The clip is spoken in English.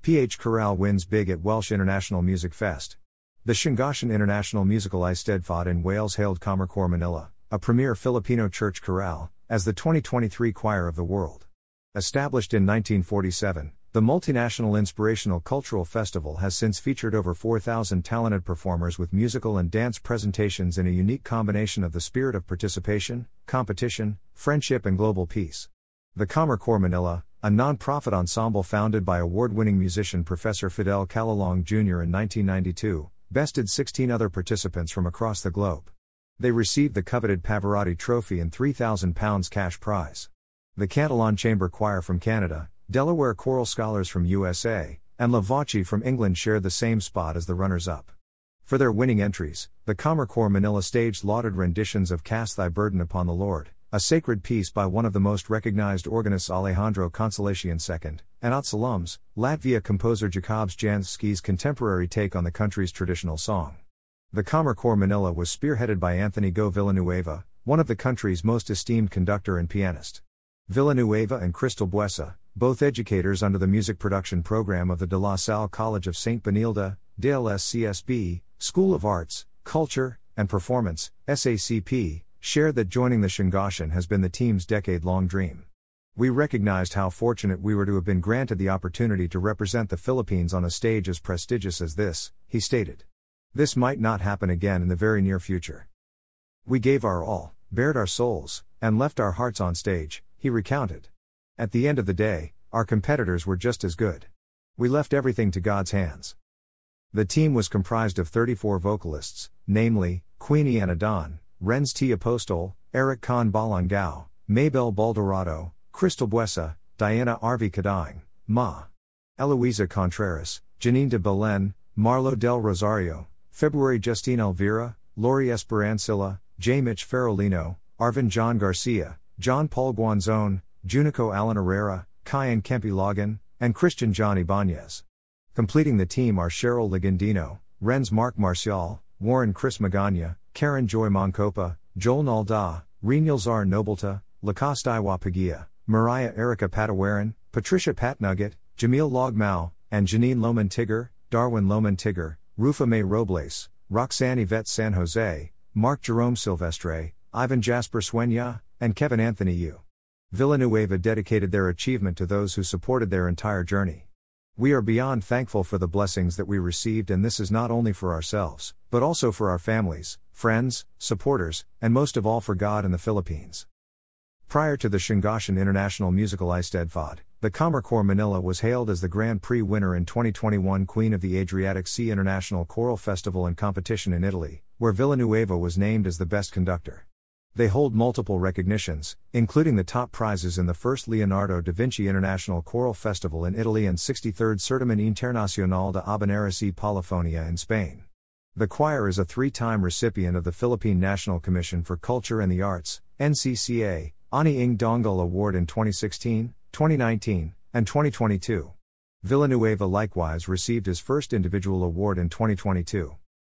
PH Chorale wins big at Welsh International Music Fest. The Llangollen International Musical Eisteddfod in Wales hailed Kammerchor Manila, a premier Filipino church chorale, as the 2023 Choir of the World. Established in 1947, the multinational inspirational cultural festival has since featured over 4,000 talented performers with musical and dance presentations in a unique combination of the spirit of participation, competition, friendship, and global peace. The Kammerchor Manila, a non-profit ensemble founded by award-winning musician Professor Fidel Calalang Jr. in 1992, bested 16 other participants from across the globe. They received the coveted Pavarotti Trophy and £3,000 cash prize. The Cantilon Chamber Choir from Canada, Delaware Choral Scholars from USA, and La Voce from England shared the same spot as the runners up. For their winning entries, the Kammerchor Manila staged lauded renditions of Cast Thy Burden Upon the Lord, a sacred piece by one of the most recognized organists Alejandro Consolacion II, and Otsalums, Latvia composer Jakobs Jansky's contemporary take on the country's traditional song. The Kammerchor Manila was spearheaded by Anthony Go Villanueva, one of the country's most esteemed conductor and pianist. Villanueva and Crystal Buesa, both educators under the music production program of the De La Salle College of St. Benilde, DLSCSB, School of Arts, Culture, and Performance, SACP, shared that joining the Llangollen has been the team's decade long dream. We recognized how fortunate we were to have been granted the opportunity to represent the Philippines on a stage as prestigious as this, he stated. This might not happen again in the very near future. We gave our all, bared our souls, and left our hearts on stage, he recounted. At the end of the day, our competitors were just as good. We left everything to God's hands. The team was comprised of 34 vocalists, namely, Queenie Anadon, Renz T. Apostol, Eric Khan Balangao, Maybell Baldorado, Crystal Buesa, Diana Arvi Kadaing, Ma. Eloisa Contreras, Janine de Belen, Marlo del Rosario, February Justine Elvira, Lori Esperancilla, J. Mitch Farolino, Arvin John Garcia, John Paul Guanzone, Junico Alan Herrera, Kyan Kempi Logan, and Christian John Ibanez. Completing the team are Cheryl Legandino, Renz Mark Marcial, Warren Chris Magana, Karen Joy Moncopa, Joel Nalda, Renilzar Nobelta, Lacoste Iwa Pagia, Mariah Erica Patawaran, Patricia Patnugget, Jamil Logmau, and Janine Loman Tigger, Darwin Loman Tigger, Rufa May Robles, Roxanne Yvette San Jose, Mark Jerome Silvestre, Ivan Jasper Sueña, and Kevin Anthony Yu. Villanueva dedicated their achievement to those who supported their entire journey. We are beyond thankful for the blessings that we received, and this is not only for ourselves, but also for our families, friends, supporters, and most of all for God and the Philippines. Prior to the Llangollen International Musical Eisteddfod, the Kammerchor Manila was hailed as the Grand Prix winner in 2021 Queen of the Adriatic Sea International Choral Festival and Competition in Italy, where Villanueva was named as the best conductor. They hold multiple recognitions, including the top prizes in the first Leonardo da Vinci International Choral Festival in Italy and 63rd Certamen Internacional de Habaneras y Polifonia in Spain. The choir is a three time recipient of the Philippine National Commission for Culture and the Arts, NCCA, Ani ng Dangal Award in 2016, 2019, and 2022. Villanueva likewise received his first individual award in 2022.